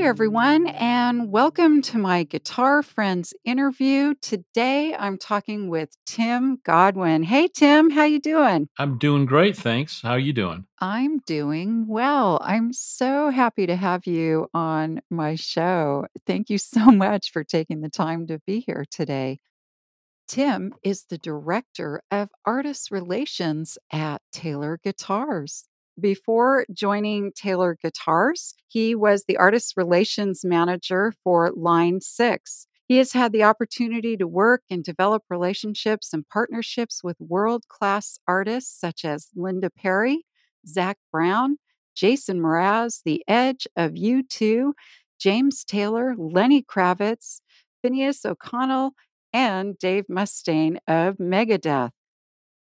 Hi, everyone, and welcome to my Guitar Friends interview. Today, I'm talking with Tim Godwin. Hey, Tim, how you doing? I'm doing great, thanks. How are you doing? I'm doing well. I'm so happy to have you on my show. Thank you so much for taking the time to be here today. Tim is the director of artist relations at Taylor Guitars. Before joining Taylor Guitars, he was the artist relations manager for Line 6. He has had the opportunity to work and develop relationships and partnerships with world class artists such as Linda Perry, Zac Brown, Jason Mraz, The Edge of U2, James Taylor, Lenny Kravitz, Phineas O'Connell, and Dave Mustaine of Megadeth.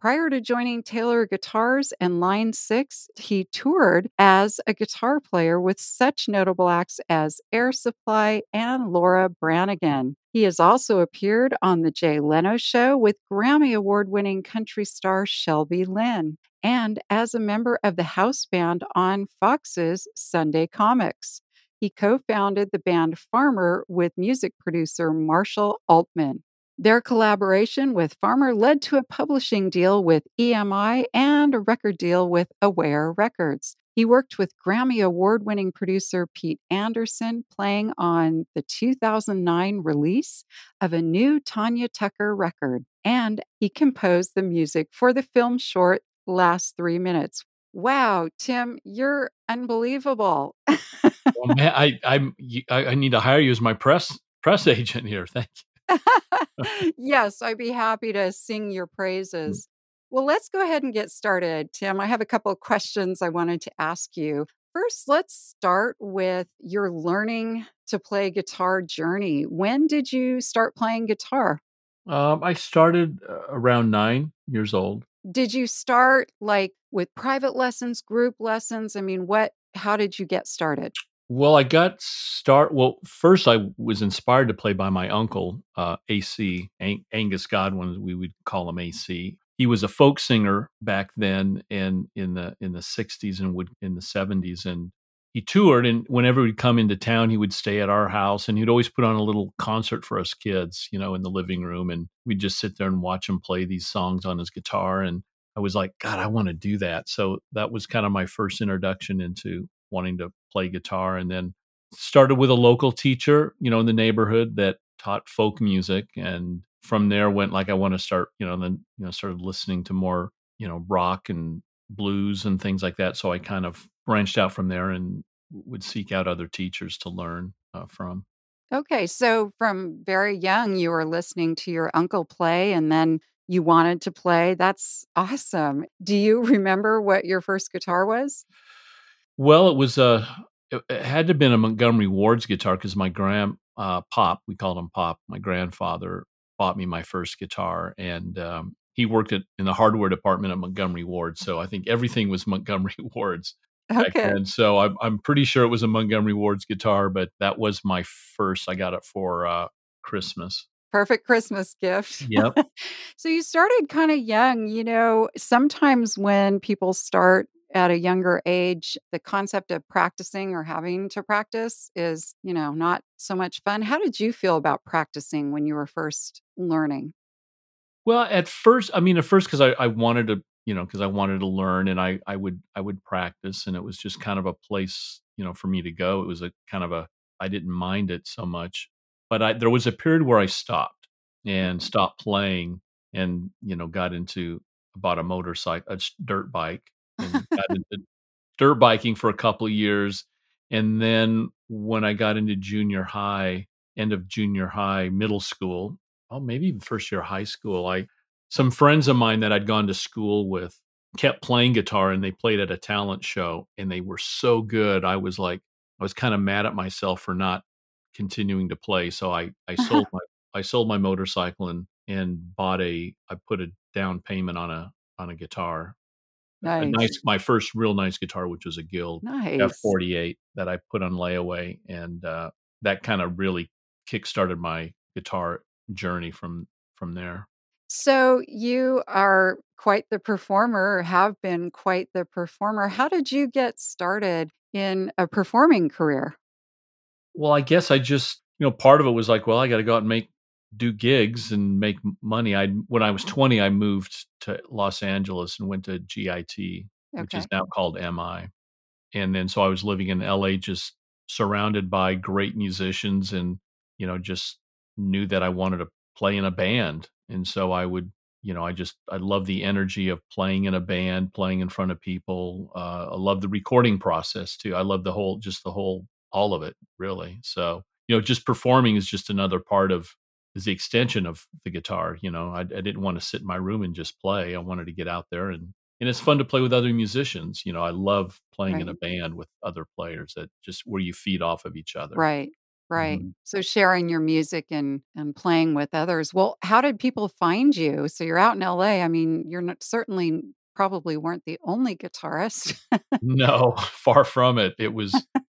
Prior to joining Taylor Guitars and Line 6, he toured as a guitar player with such notable acts as Air Supply and Laura Branigan. He has also appeared on The Jay Leno Show with Grammy Award winning country star Shelby Lynne and as a member of the house band on Fox's Sunday Comics. He co founded the band Farmer with music producer Marshall Altman. Their collaboration with Farmer led to a publishing deal with EMI and a record deal with Aware Records. He worked with Grammy Award winning producer Pete Anderson, playing on the 2009 release of a new Tanya Tucker record. And he composed the music for the film short Last Three Minutes. Wow, Tim, you're unbelievable. well, man, I, I I need to hire you as my press press agent here. Thank you. yes, I'd be happy to sing your mm. praises. Well, let's go ahead and get started, Tim. I have a couple of questions I wanted to ask you. First, let's start with your learning to play guitar journey. When did you start playing guitar? Um, I started uh, around nine years old. Did you start like with private lessons, group lessons? I mean, what, how did you get started? Well, I got start. Well, first I was inspired to play by my uncle, uh, AC Ang- Angus Godwin. We would call him AC. He was a folk singer back then, and in the in the '60s and would in the '70s, and he toured. And whenever we'd come into town, he would stay at our house, and he'd always put on a little concert for us kids, you know, in the living room, and we'd just sit there and watch him play these songs on his guitar. And I was like, God, I want to do that. So that was kind of my first introduction into wanting to play guitar and then started with a local teacher, you know, in the neighborhood that taught folk music and from there went like I want to start, you know, then you know started listening to more, you know, rock and blues and things like that. So I kind of branched out from there and would seek out other teachers to learn uh, from. Okay, so from very young you were listening to your uncle play and then you wanted to play. That's awesome. Do you remember what your first guitar was? Well, it was a. It, had to have been a Montgomery Ward's guitar because my grand uh, pop, we called him pop. My grandfather bought me my first guitar, and um, he worked at in the hardware department at Montgomery Ward. So I think everything was Montgomery Ward's. Okay. And so I'm I'm pretty sure it was a Montgomery Ward's guitar, but that was my first. I got it for uh, Christmas. Perfect Christmas gift. Yep. so you started kind of young. You know, sometimes when people start at a younger age, the concept of practicing or having to practice is, you know, not so much fun. How did you feel about practicing when you were first learning? Well, at first, I mean, at first, because I, I wanted to, you know, because I wanted to learn, and I, I would, I would practice, and it was just kind of a place, you know, for me to go. It was a kind of a, I didn't mind it so much, but I, there was a period where I stopped and mm-hmm. stopped playing, and you know, got into bought a motorcycle, a dirt bike, got into dirt biking for a couple of years. And then when I got into junior high, end of junior high, middle school, oh, maybe even first year of high school, I some friends of mine that I'd gone to school with kept playing guitar and they played at a talent show and they were so good. I was like, I was kind of mad at myself for not continuing to play. So I, I sold my, I sold my motorcycle and, and bought a, I put a down payment on a, on a guitar. Nice. A nice, my first real nice guitar, which was a Guild nice. F48 that I put on layaway. And, uh, that kind of really kickstarted my guitar journey from, from there. So you are quite the performer, have been quite the performer. How did you get started in a performing career? Well, I guess I just, you know, part of it was like, well, I got to go out and make do gigs and make money. I when I was 20, I moved to Los Angeles and went to GIT, which is now called MI. And then so I was living in LA just surrounded by great musicians and, you know, just knew that I wanted to play in a band. And so I would, you know, I just I love the energy of playing in a band, playing in front of people. Uh, I love the recording process too. I love the whole, just the whole, all of it really. So you know, just performing is just another part of is the extension of the guitar. You know, I, I didn't want to sit in my room and just play. I wanted to get out there and and it's fun to play with other musicians. You know, I love playing in a band with other players that just where you feed off of each other. Right. Right. Mhm. So sharing your music and and playing with others. Well, how did people find you? So you're out in LA. I mean, you're not certainly probably weren't the only guitarist. No, far from it. It was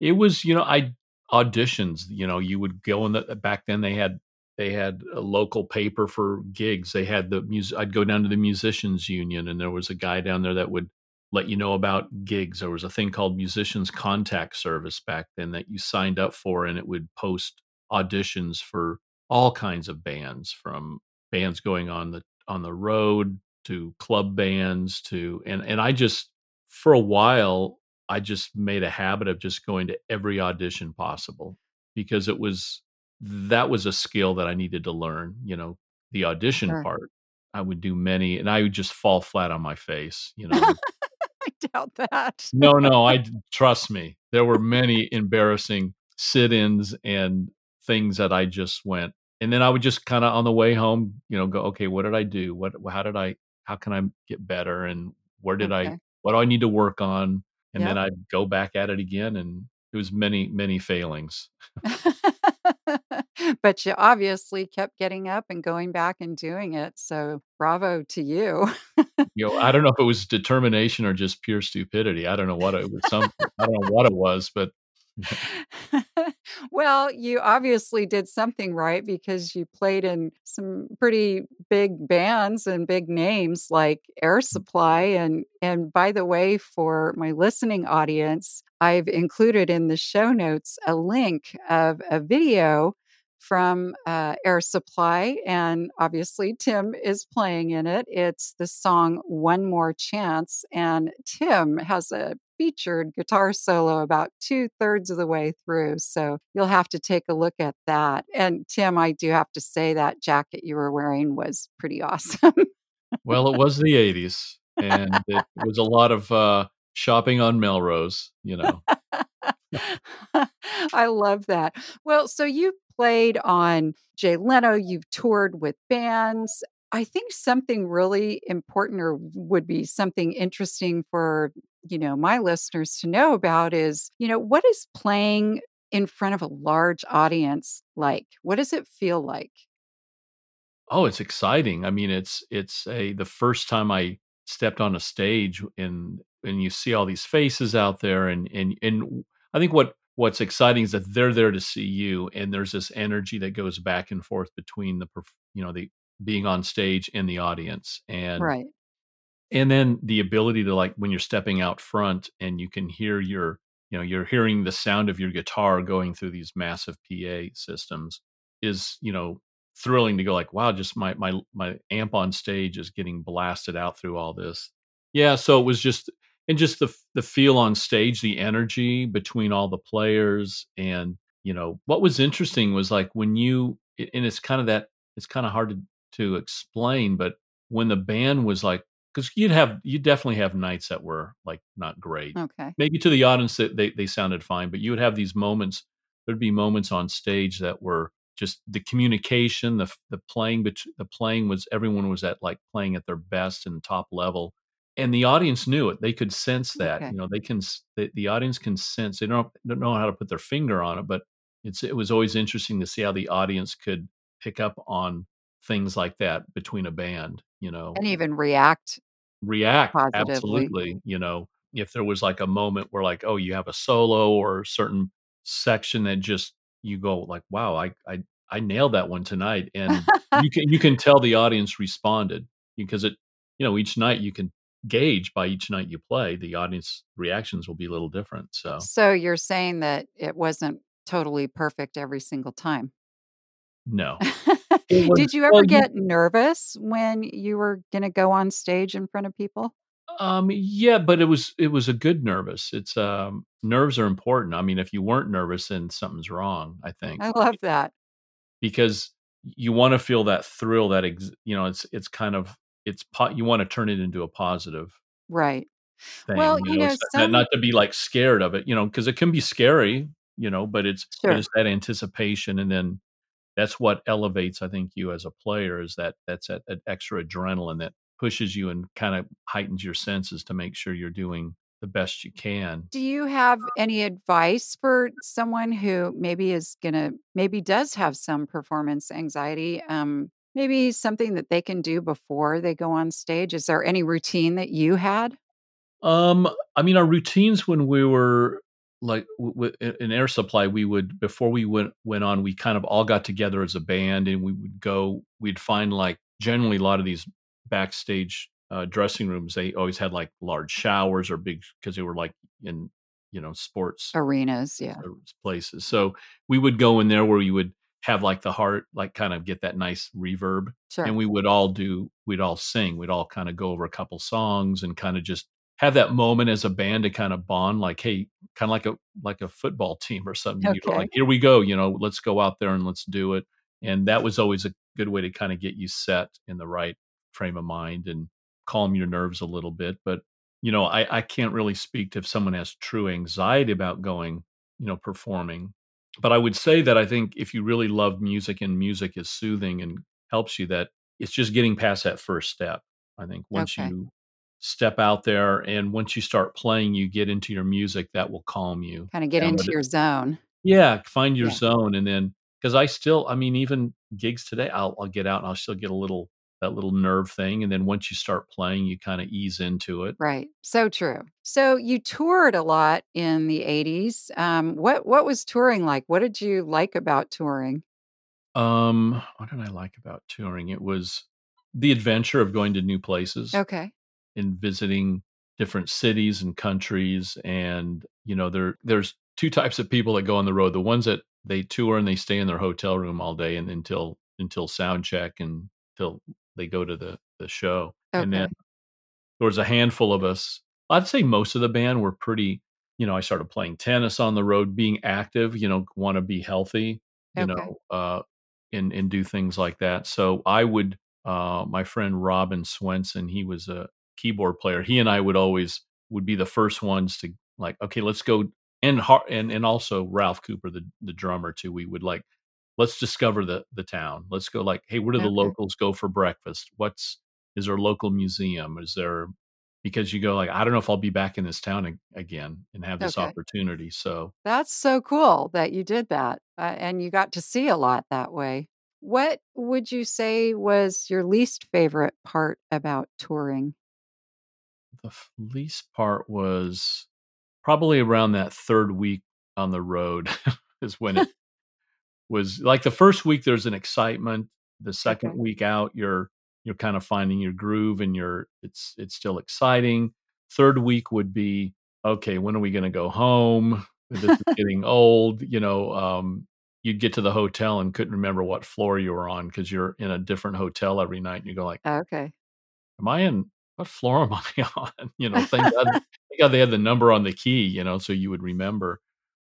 It was, you know, I auditions, you know, you would go in the back then they had they had a local paper for gigs. They had the music I'd go down to the musicians union and there was a guy down there that would let you know about gigs. There was a thing called musicians contact service back then that you signed up for and it would post auditions for all kinds of bands from bands going on the on the road to club bands to and and I just for a while I just made a habit of just going to every audition possible because it was that was a skill that I needed to learn, you know, the audition Sure. part. I would do many and I would just fall flat on my face, you know. I doubt that. No, no, I trust me. There were many embarrassing sit-ins and things that I just went and then I would just kind of on the way home, you know, go, okay, what did I do? What how did I how can I get better and where did I what do I need to work on? And then I'd go back at it again and it was many many failings. but you obviously kept getting up and going back and doing it. So bravo to you. You know, I don't know if it was determination or just pure stupidity. I don't know what it was some I don't know what it was, but well, you obviously did something right because you played in some pretty big bands and big names like Air mm. Supply and and by the way for my listening audience, I've included in the show notes a link of a video from uh, Air Supply, and obviously Tim is playing in it. It's the song One More Chance, and Tim has a featured guitar solo about two thirds of the way through. So you'll have to take a look at that. And Tim, I do have to say that jacket you were wearing was pretty awesome. well, it was the 80s and it was a lot of uh shopping on Melrose, you know. I love that. Well, so you played on Jay Leno, you've toured with bands. I think something really important or would be something interesting for, you know, my listeners to know about is, you know, what is playing in front of a large audience like? What does it feel like? Oh, it's exciting. I mean, it's it's a the first time I stepped on a stage and and you see all these faces out there and and and I think what what's exciting is that they're there to see you and there's this energy that goes back and forth between the you know the being on stage and the audience and Right. and then the ability to like when you're stepping out front and you can hear your you know you're hearing the sound of your guitar going through these massive PA systems is you know thrilling to go like wow just my my my amp on stage is getting blasted out through all this yeah so it was just and just the the feel on stage the energy between all the players and you know what was interesting was like when you and it's kind of that it's kind of hard to to explain but when the band was like because you'd have you definitely have nights that were like not great. Okay. Maybe to the audience that they, they sounded fine, but you would have these moments. There'd be moments on stage that were just the communication, the the playing, but the playing was everyone was at like playing at their best and top level, and the audience knew it. They could sense that. Okay. You know, they can the, the audience can sense. They don't don't know how to put their finger on it, but it's it was always interesting to see how the audience could pick up on things like that between a band. You know, And even react react positively. absolutely you know if there was like a moment where like oh you have a solo or a certain section that just you go like wow i i, I nailed that one tonight and you can you can tell the audience responded because it you know each night you can gauge by each night you play the audience reactions will be a little different so So you're saying that it wasn't totally perfect every single time. no was- Did you ever well, you- get nervous when you were going to go on stage in front of people? Um, yeah, but it was it was a good nervous. It's um nerves are important. I mean, if you weren't nervous, then something's wrong. I think I love that. because you want to feel that thrill. That ex- you know, it's it's kind of it's po- you want to turn it into a positive Right. thing. Well, you know, it's not- some- not to be like scared of it, you know, because it can be scary, you know, but it's Sure. it's that anticipation, and then that's what elevates, I think, you as a player is that that's that, that extra adrenaline that pushes you and kind of heightens your senses to make sure you're doing the best you can. Do you have any advice for someone who maybe is going to, maybe does have some performance anxiety? Um, maybe something that they can do before they go on stage? Is there any routine that you had? Um, I mean, our routines when we were like w- w- in Air Supply, we would before we went went on, we kind of all got together as a band, and we would go. We'd find like generally a lot of these backstage uh, dressing rooms. They always had like large showers or big because they were like in you know sports Arenas. Yeah. places. So we would go in there where we would have like the heart, like kind of get that nice reverb Sure. and we would all do we'd all sing we'd all kind of go over a couple songs and kind of just have that moment as a band to kind of bond like hey kind of like a like a football team or something you know, Okay. like here we go you know let's go out there and let's do it and that was always a good way to kind of get you set in the right frame of mind and calm your nerves a little bit but you know i i can't really speak to if someone has true anxiety about going you know performing but i would say that i think if you really love music and music is soothing and helps you that it's just getting past that first step i think once Okay. you step out there and once you start playing you get into your music that will calm you Kind of get into your zone. yeah find your Yeah. zone and then because i still i mean even gigs today I'll, I'll get out and i'll still get a little that little nerve thing and then once you start playing you kind of ease into it Right. So true. So you toured a lot in the 80s. Um, what what was touring like? What did you like about touring? um what did i like about touring it was the adventure of going to new places Okay. in visiting different cities and countries and you know there there's two types of people that go on the road the ones that they tour and they stay in their hotel room all day and until until sound check and until they go to the the show and then there was a handful of us i'd say most of the band were pretty you know i started playing tennis on the road being active you know want to be healthy you Okay. know uh and and do things like that so i would uh my friend robin swenson he was a keyboard player he and i would always would be the first ones to like okay let's go and and and also ralph cooper the the drummer too we would like let's discover the the town let's go like hey where do the locals go for breakfast what's is there a local museum is there because you go like i don't know if i'll be back in this town again and have this Okay. opportunity so That's so cool that you did that. Uh, and you got to see a lot that way. What would you say was your least favorite part about touring? the least part was probably around that third week on the road is when it was like the first week there's an excitement the second Okay. week out you're you're kind of finding your groove and you're it's it's still exciting third week would be okay when are we going to go home this is getting old you know um you'd get to the hotel and couldn't remember what floor you were on because you're in a different hotel every night and you go like Okay. am I in what floor am I on? You know, thank God, thank God they had the number on the key, you know, so you would remember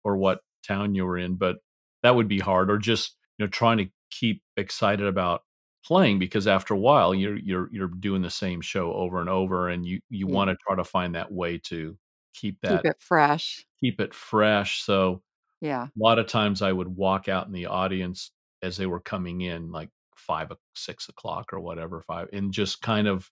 or what town you were in. But that would be hard. Or just, you know, trying to keep excited about playing because after a while you're you're you're doing the same show over and over and you you mm. Yeah. want to try to find that way to keep Keep that it fresh. keep it fresh so Yeah. a lot of times I would walk out in the audience as they were coming in, like five, six o'clock or whatever, five, and just kind of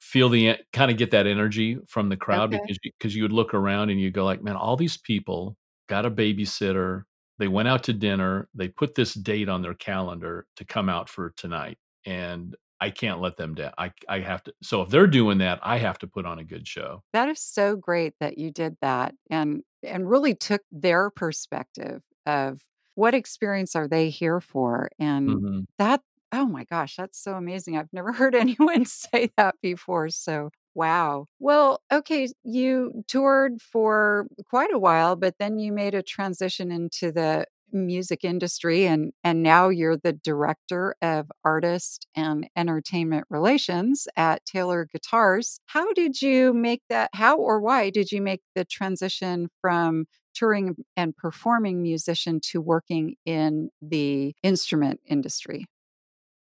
feel the kind of get that energy from the crowd Okay. because you, because you would look around and you go like, man, all these people got a babysitter, they went out to dinner, they put this date on their calendar to come out for tonight, and I can't let them down. I I have to. So if they're doing that, I have to put on a good show. That is so great that you did that and and really took their perspective of what experience are they here for and Mhm. that oh my gosh, that's so amazing. I've never heard anyone say that before. So, wow. Well, okay, you toured for quite a while, but then you made a transition into the music industry and and now you're the director of artist and entertainment relations at Taylor Guitars. How did you make that how or why did you make the transition from touring and performing musician to working in the instrument industry?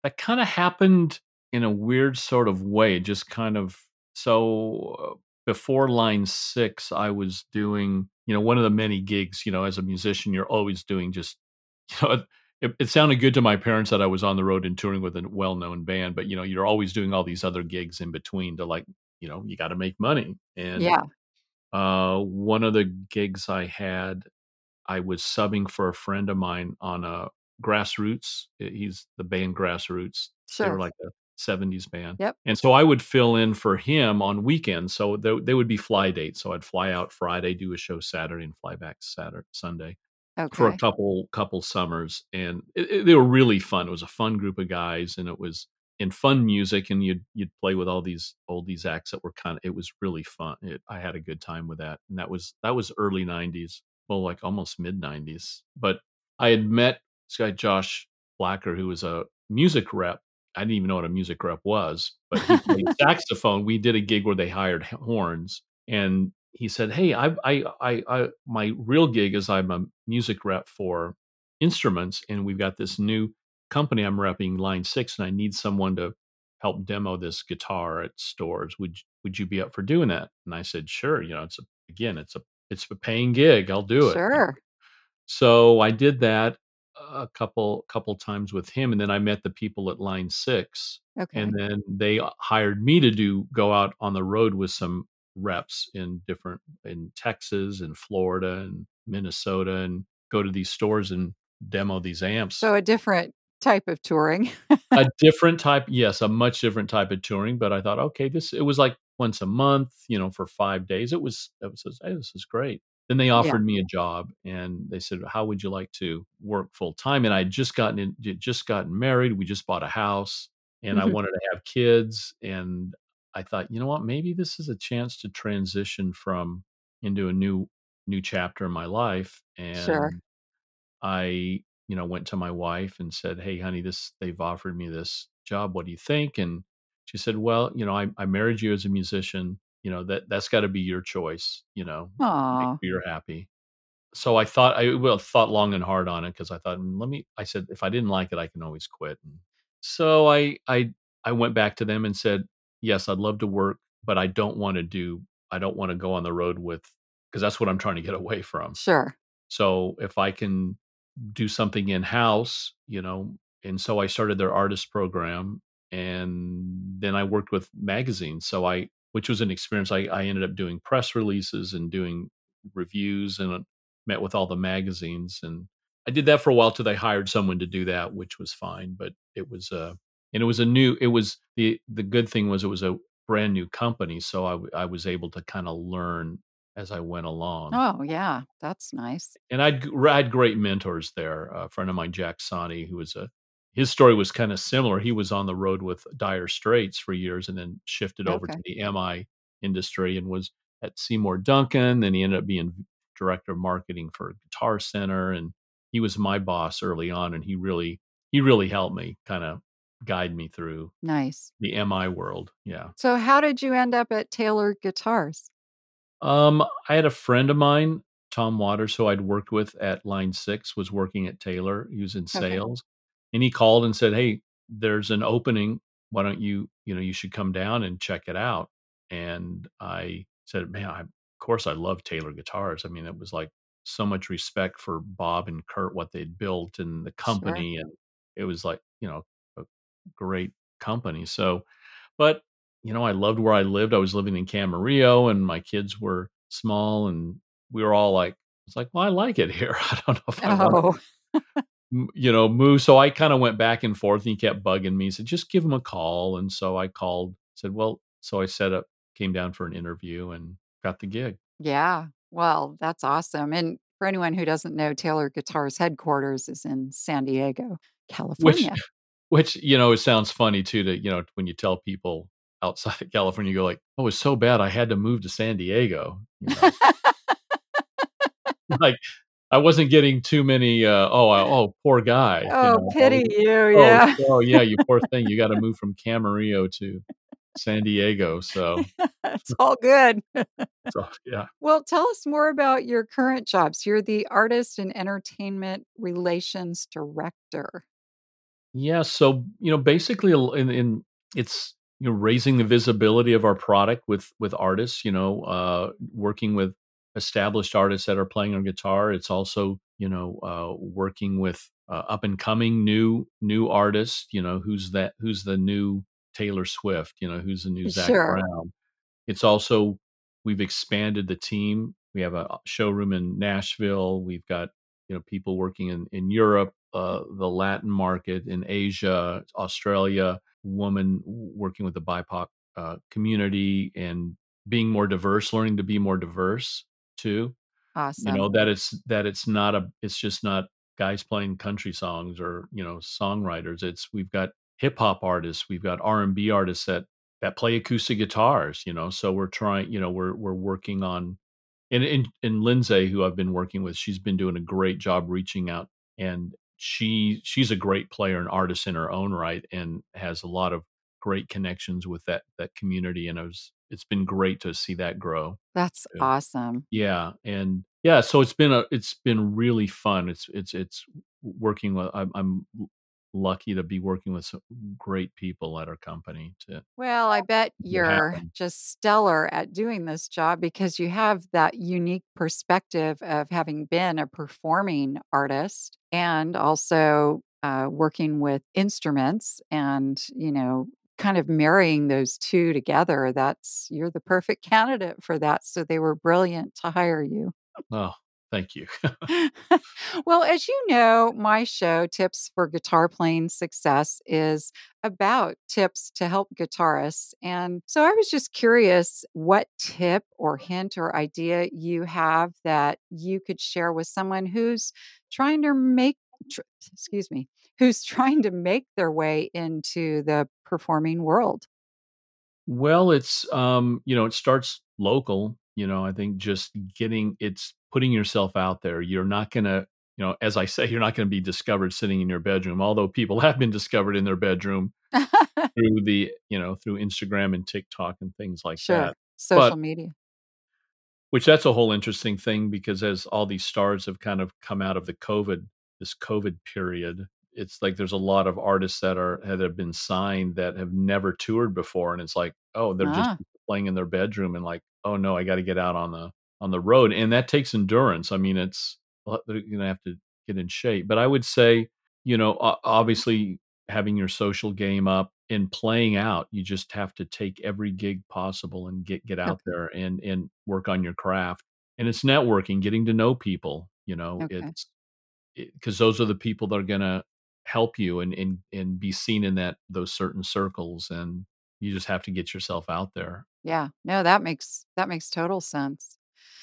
that kind of happened in a weird sort of way just kind of so uh, before line six i was doing you know one of the many gigs you know as a musician you're always doing just you know it, it sounded good to my parents that i was on the road and touring with a well-known band but you know you're always doing all these other gigs in between to like you know you got to make money and Yeah, uh one of the gigs i had I was subbing for a friend of mine on a Grassroots. He's the band Grassroots. They were like a 70s band. Yep. And so I would fill in for him on weekends. So they, they would be fly dates. So I'd fly out Friday, do a show Saturday, and fly back Saturday, Sunday for a couple couple summers. And it, it- they were really fun. It was a fun group of guys, and it was in fun music. And you'd you'd play with all these oldies acts that were kind of. It was really fun. It, I had a good time with that. And that was that was early 90s well, like almost mid 90s. But I had met this guy, Josh Blacker, who was a music rep. I didn't even know what a music rep was, but he played saxophone. We did a gig where they hired horns. And he said, Hey, I, I, I, I, my real gig is I'm a music rep for instruments. And we've got this new company I'm repping, Line Six, and I need someone to help demo this guitar at stores. Would, would you be up for doing that? And I said, Sure. You know, it's a, again, it's a it's a paying gig. I'll do it. Sure. So I did that a couple couple times with him, and then I met the people at Line Six, Okay. and then they uh, hired me to do go out on the road with some reps in different in Texas and Florida and Minnesota, and go to these stores and demo these amps So a different type of touring. a different type yes a much different type of touring but i thought okay this it was like once a month you know for five days it was it was hey, this is great then they Yeah. offered me a job and they said how would you like to work full time and i just gotten in just gotten married we just bought a house and i Mhm. wanted to have kids and i thought you know what maybe this is a chance to transition from into a new new chapter in my life Sure. and I, you know, went to my wife and said, "Hey, honey, this they've offered me this job. What do you think?" And she said, "Well, you know, I, I married you as a musician. You know that that's got to be your choice. You know, make Aw. sure you're happy." So I thought I well thought long and hard on it because I thought, "Mm, let me. I said, if I didn't like it, I can always quit. And so I I I went back to them and said, yes, I'd love to work, but I don't want to do. I don't want to go on the road with because that's what I'm trying to get away from. Sure. So if I can do something in house, you know, and so I started their artist program and then I worked with magazines. So I, which was an experience, I, I ended up doing press releases and doing reviews and met with all the magazines. And I did that for a while till they hired someone to do that, which was fine. But it was, uh, and it was a new, it was the, the good thing was it was a brand new company. So I, w- I was able to kind of learn as I went along Oh, yeah. That's nice. and I'd I had great mentors there. A friend of mine, Jack Sonni, who was a his story was kind of similar. He was on the road with Dire Straits for years, and then shifted over Okay. to the MI industry and was at Seymour Duncan. Then he ended up being director of marketing for Guitar Center, and he was my boss early on, and he really he really helped me kind of guide me through Nice. the MI world. Yeah. So how did you end up at Taylor Guitars? Um, I had a friend of mine, Tom Waters, who I'd worked with at Line Six, was working at Taylor. He was in Okay. And he called and said, "Hey, there's an opening. Why don't you, you know, you should come down and check it out. And I said, man, I, of course I love Taylor guitars. I mean, it was like so much respect for Bob and Kurt, what they'd built and the Sure. company. And it was like, you know, a great company. So, but, you know, I loved where I lived. I was living in Camarillo and my kids were small and we were all like, it's like, well, I like it here. I don't know if I want Oh, to, you know, move. So I kind of went back and forth and he kept bugging me. He said, just give him a call. And so I called, said, well, so I set up, came down for an interview and got the gig. yeah. Well, that's awesome. And for anyone who doesn't know, Taylor Guitars headquarters is in San Diego, Which, California. which, you know, it sounds funny too, to, you know, when you tell people outside of California, you go like, oh, it's so bad. I had to move to San Diego. You know, like I wasn't getting too many, uh, oh, oh, poor guy. you Oh, know, pity oh, you. oh, Yeah. oh, yeah, you poor thing. You got to move from Camarillo to San Diego. So, it's all good. so yeah. Well, tell us more about your current jobs. You're the artist and entertainment relations director. Yeah, so you know, basically, in, in it's you know raising the visibility of our product with with artists. You know, uh, working with established artists that are playing on guitar. It's also you know uh, working with uh, up and coming new new artists. You know, who's that? Who's the new Taylor Swift? You know, who's the new Zac Sure. Brown? It's also we've expanded the team. We have a showroom in Nashville. We've got you know people working in in Europe, uh, the Latin market, in Asia, Australia. Woman working with the BIPOC uh, community and being more diverse, learning to be more diverse too. Awesome. You know that it's that it's not a it's just not guys playing country songs or you know songwriters. It's we've got hip hop artists, we've got R and B artists that that play acoustic guitars. You know, so we're trying. You know, we're we're working on and in and Lindsay, who I've been working with, she's been doing a great job reaching out, and she she's a great player and artist in her own right, and has a lot of great connections with that that community, and it was it's been great to see that grow. That's too. awesome. Yeah, and yeah, so it's been a it's been really fun. It's it's it's working with. I'm, I'm lucky to be working with some great people at our company to Well, I bet you're happen. just stellar at doing this job because you have that unique perspective of having been a performing artist and also uh, working with instruments and, you know, kind of marrying those two together. That's you're the perfect candidate for that. So they were brilliant to hire you. Oh, thank you. well, as you know, my show, Tips for Guitar Playing Success, is about tips to help guitarists. And so I was just curious what tip or hint or idea you have that you could share with someone who's trying to make, tr- excuse me, who's trying to make their way into the performing world. Well, it's um, you know, it starts local. You know, I think just getting it's putting yourself out there. You're not gonna, you know, as I say, you're not gonna be discovered sitting in your bedroom. Although people have been discovered in their bedroom through the, you know, through Instagram and TikTok and things like sure. that. Social But media. which that's a whole interesting thing because as all these stars have kind of come out of the COVID, this COVID period, it's like there's a lot of artists that are that have been signed that have never toured before, and it's like, oh, they're just Ah, playing in their bedroom, and like, oh no, I got to get out on the on the road, and that takes endurance. I mean, it's they're gonna have to get in shape, but I would say, you know, obviously having your social game up and playing out, you just have to take every gig possible and get get out okay. there and and work on your craft. And it's networking, getting to know people. You know, Okay. it's because those are the people that are going to help you and, and and be seen in that those certain circles and you just have to get yourself out there. Yeah. No, that makes that makes total sense.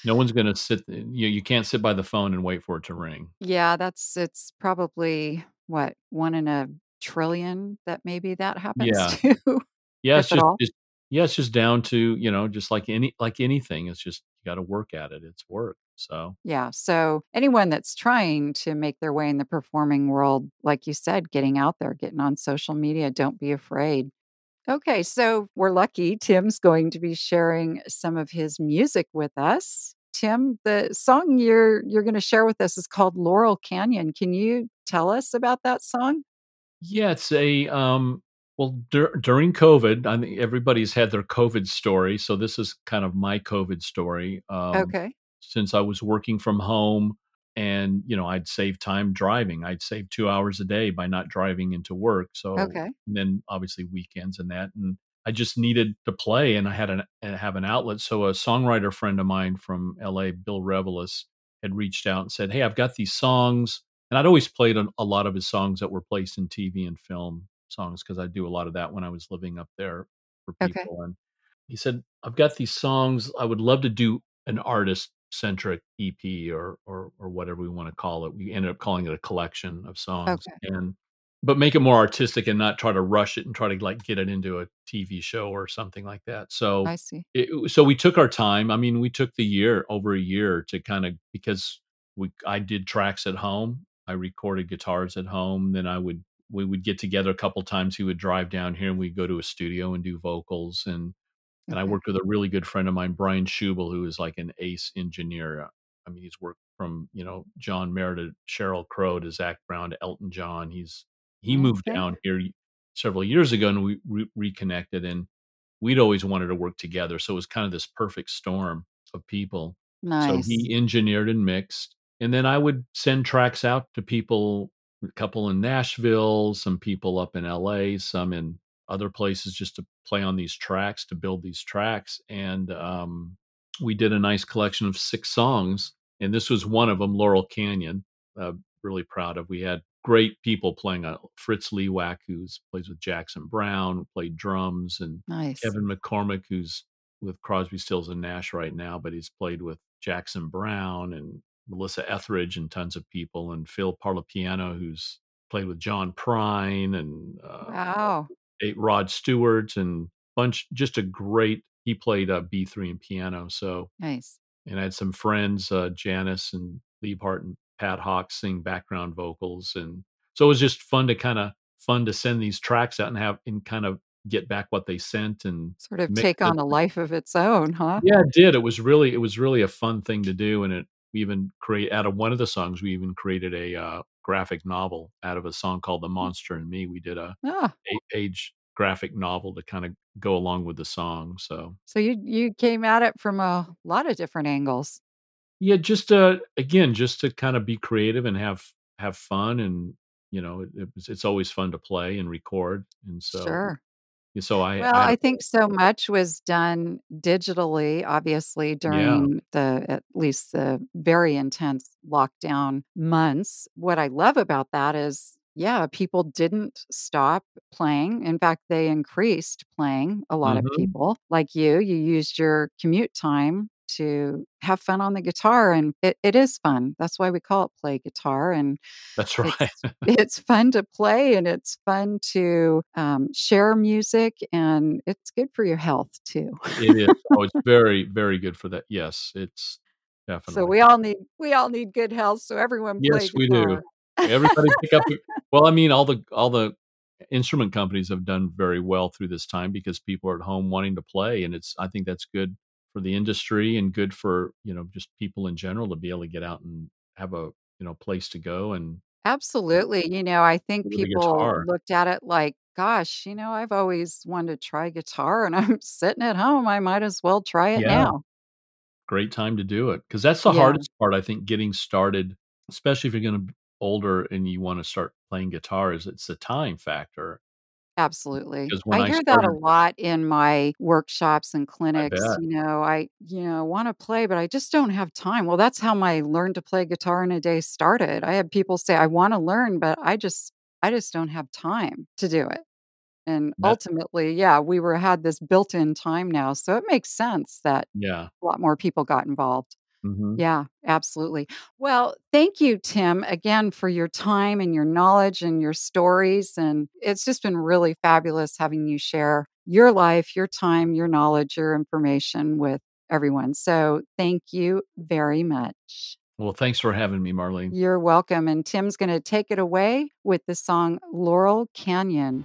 no one's going to sit eh, you you can't sit by the phone and wait for it to ring. Yeah, that's it's probably what, 1 in a trillion that maybe that happens yeah. to, yeah it's just yeah it's just down to you know just like any like anything it's just you got to work at it it's work so Yeah, so anyone that's trying to make their way in the performing world, like you said, getting out there, getting on social media, don't be afraid. Okay, so we're lucky Tim's going to be sharing some of his music with us. Tim, the song you're you're gonna share with us is called Laurel Canyon. Can you tell us about that song? Yeah, it's a um, well dur- during COVID. I think everybody's had their COVID story, so this is kind of my COVID story. Um, Okay. Since I was working from home, and you know, I'd save time driving. I'd save two hours a day by not driving into work. So Okay. and then, obviously, weekends and that, and I just needed to play, and I had an uh, have an outlet. So a songwriter friend of mine from LA, Bill Revelis, had reached out and said, "Hey, I've got these songs." and I'd always played a, a lot of his songs that were placed in TV and film songs because I do a lot of that when I was living up there for Okay. people. And he said, "I've got these songs. I would love to do an artist centric EP or or or whatever we want to call it. We ended up calling it a collection of songs, Okay. and but make it more artistic and not try to rush it and try to like get it into a TV show or something like that. So I see. it, so we took our time. I mean, we took the year over a year to kind of because we I did tracks at home. I recorded guitars at home. Then I would we would get together a couple times. He would drive down here and we'd go to a studio and do vocals. And and I mm-hmm. worked with a really good friend of mine, Brian Schubel, who is like an ace engineer. Uh, I mean, he's worked from you know John Mayer to Sheryl Crow to Zac Brown to Elton John. He's he moved Okay. down here several years ago and we re- reconnected and we'd always wanted to work together so it was kind of this perfect storm of people Nice. so he engineered and mixed and then i would send tracks out to people a couple in nashville some people up in la some in other places just to play on these tracks to build these tracks and um, we did a nice collection of six songs and this was one of them laurel canyon uh, really proud of we had great people playing on Fritz Lewak, who plays with Jackson Browne, played drums, and Nice. Kevin McCormick, who's with Crosby, Stills, and Nash right now, but he's played with Jackson Browne and Melissa Etheridge and tons of people, and Phil Parlapiano, who's played with John Prine and uh, Wow. Rod Stewart and bunch, just a great. He played uh, B three and piano, so Nice. and I had some friends, uh, Janis and Liebhart and Pat Hawk sing background vocals, and so it was just fun to kind of fun to send these tracks out and have and kind of get back what they sent and Sort of take on a life of its own, huh? Yeah, it did. It was really it was really a fun thing to do, and it we even create out of one of the songs we even created a uh, graphic novel out of a song called "The Monster and Me." We did a Ah, eight page graphic novel to kind of go along with the song. So so you you came at it from a lot of different angles. Yeah, just uh again, just to kind of be creative and have have fun and you know, it, it was, it's always fun to play and record. And so Sure. So I Well, I I think so much was done digitally, obviously, yeah. during the at least the very intense lockdown months. What I love about that is, yeah, people didn't stop playing. In fact, they increased playing, a lot of Mhm. people. Like you, you used your commute time to have fun on the guitar, and it, it is fun. That's why we call it play guitar. And That's right. it's it's fun to play and it's fun to um, share music and it's good for your health too. It is. Oh, it's very very good for that. Yes, it's definitely. So we all need we all need good health. So everyone Yes, we do. Everybody pick up Well, I mean, all the all the instrument companies have done very well through this time because people are at home wanting to play and it's I think that's good for the industry and good for, you know, just people in general to be able to get out and have a, you know, place to go and Absolutely. You know, I think people looked at it like, gosh, you know, I've always wanted to try guitar and I'm sitting at home. I might as well try it Yeah, now. great time to do it because that's the Yeah, hardest part I think getting started, especially if you're going to older and you want to start playing guitar is it's the time factor absolutely. I I hear that a lot in my workshops and clinics. You know, I, you know, want to play, but I just don't have time. Well, that's how my learn to play guitar in a day started. I had people say, I want to learn, but I just, I just don't have time to do it. And ultimately, yeah, we were had this built-in time now. So it makes sense that yeah. a lot more people got involved. Mhm. Yeah, absolutely. Well, thank you, Tim, again for your time and your knowledge and your stories. And it's just been really fabulous having you share your life, your time, your knowledge, your information with everyone. So thank you very much. Well, thanks for having me, Marlene. You're welcome. And Tim's going to take it away with the song Laurel Canyon.